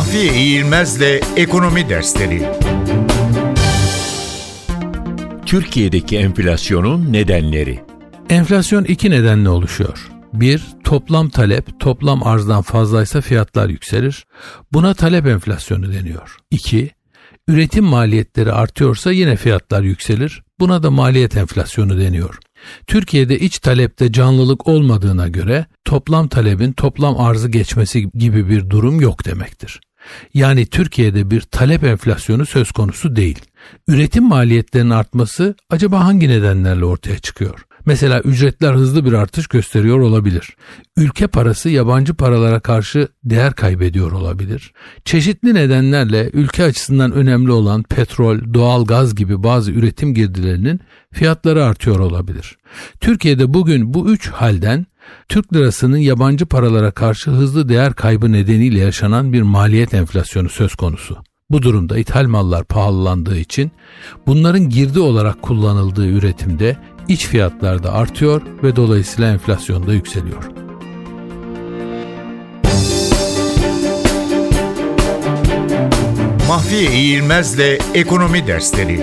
Mahfiye İğilmez'le Ekonomi Dersleri Türkiye'deki enflasyonun nedenleri Enflasyon iki nedenle oluşuyor. Bir, toplam talep, toplam arzdan fazlaysa fiyatlar yükselir. Buna talep enflasyonu deniyor. İki, üretim maliyetleri artıyorsa yine fiyatlar yükselir. Buna da maliyet enflasyonu deniyor. Türkiye'de iç talepte canlılık olmadığına göre toplam talebin toplam arzı geçmesi gibi bir durum yok demektir. Yani Türkiye'de bir talep enflasyonu söz konusu değil. Üretim maliyetlerinin artması acaba hangi nedenlerle ortaya çıkıyor? Mesela ücretler hızlı bir artış gösteriyor olabilir. Ülke parası yabancı paralara karşı değer kaybediyor olabilir. Çeşitli nedenlerle ülke açısından önemli olan petrol, doğal gaz gibi bazı üretim girdilerinin fiyatları artıyor olabilir. Türkiye'de bugün bu üç halden Türk lirasının yabancı paralara karşı hızlı değer kaybı nedeniyle yaşanan bir maliyet enflasyonu söz konusu. Bu durumda ithal mallar pahalandığı için bunların girdi olarak kullanıldığı üretimde iç fiyatlar da artıyor ve dolayısıyla enflasyon da yükseliyor. Mahfiye İğilmez'le Ekonomi Dersleri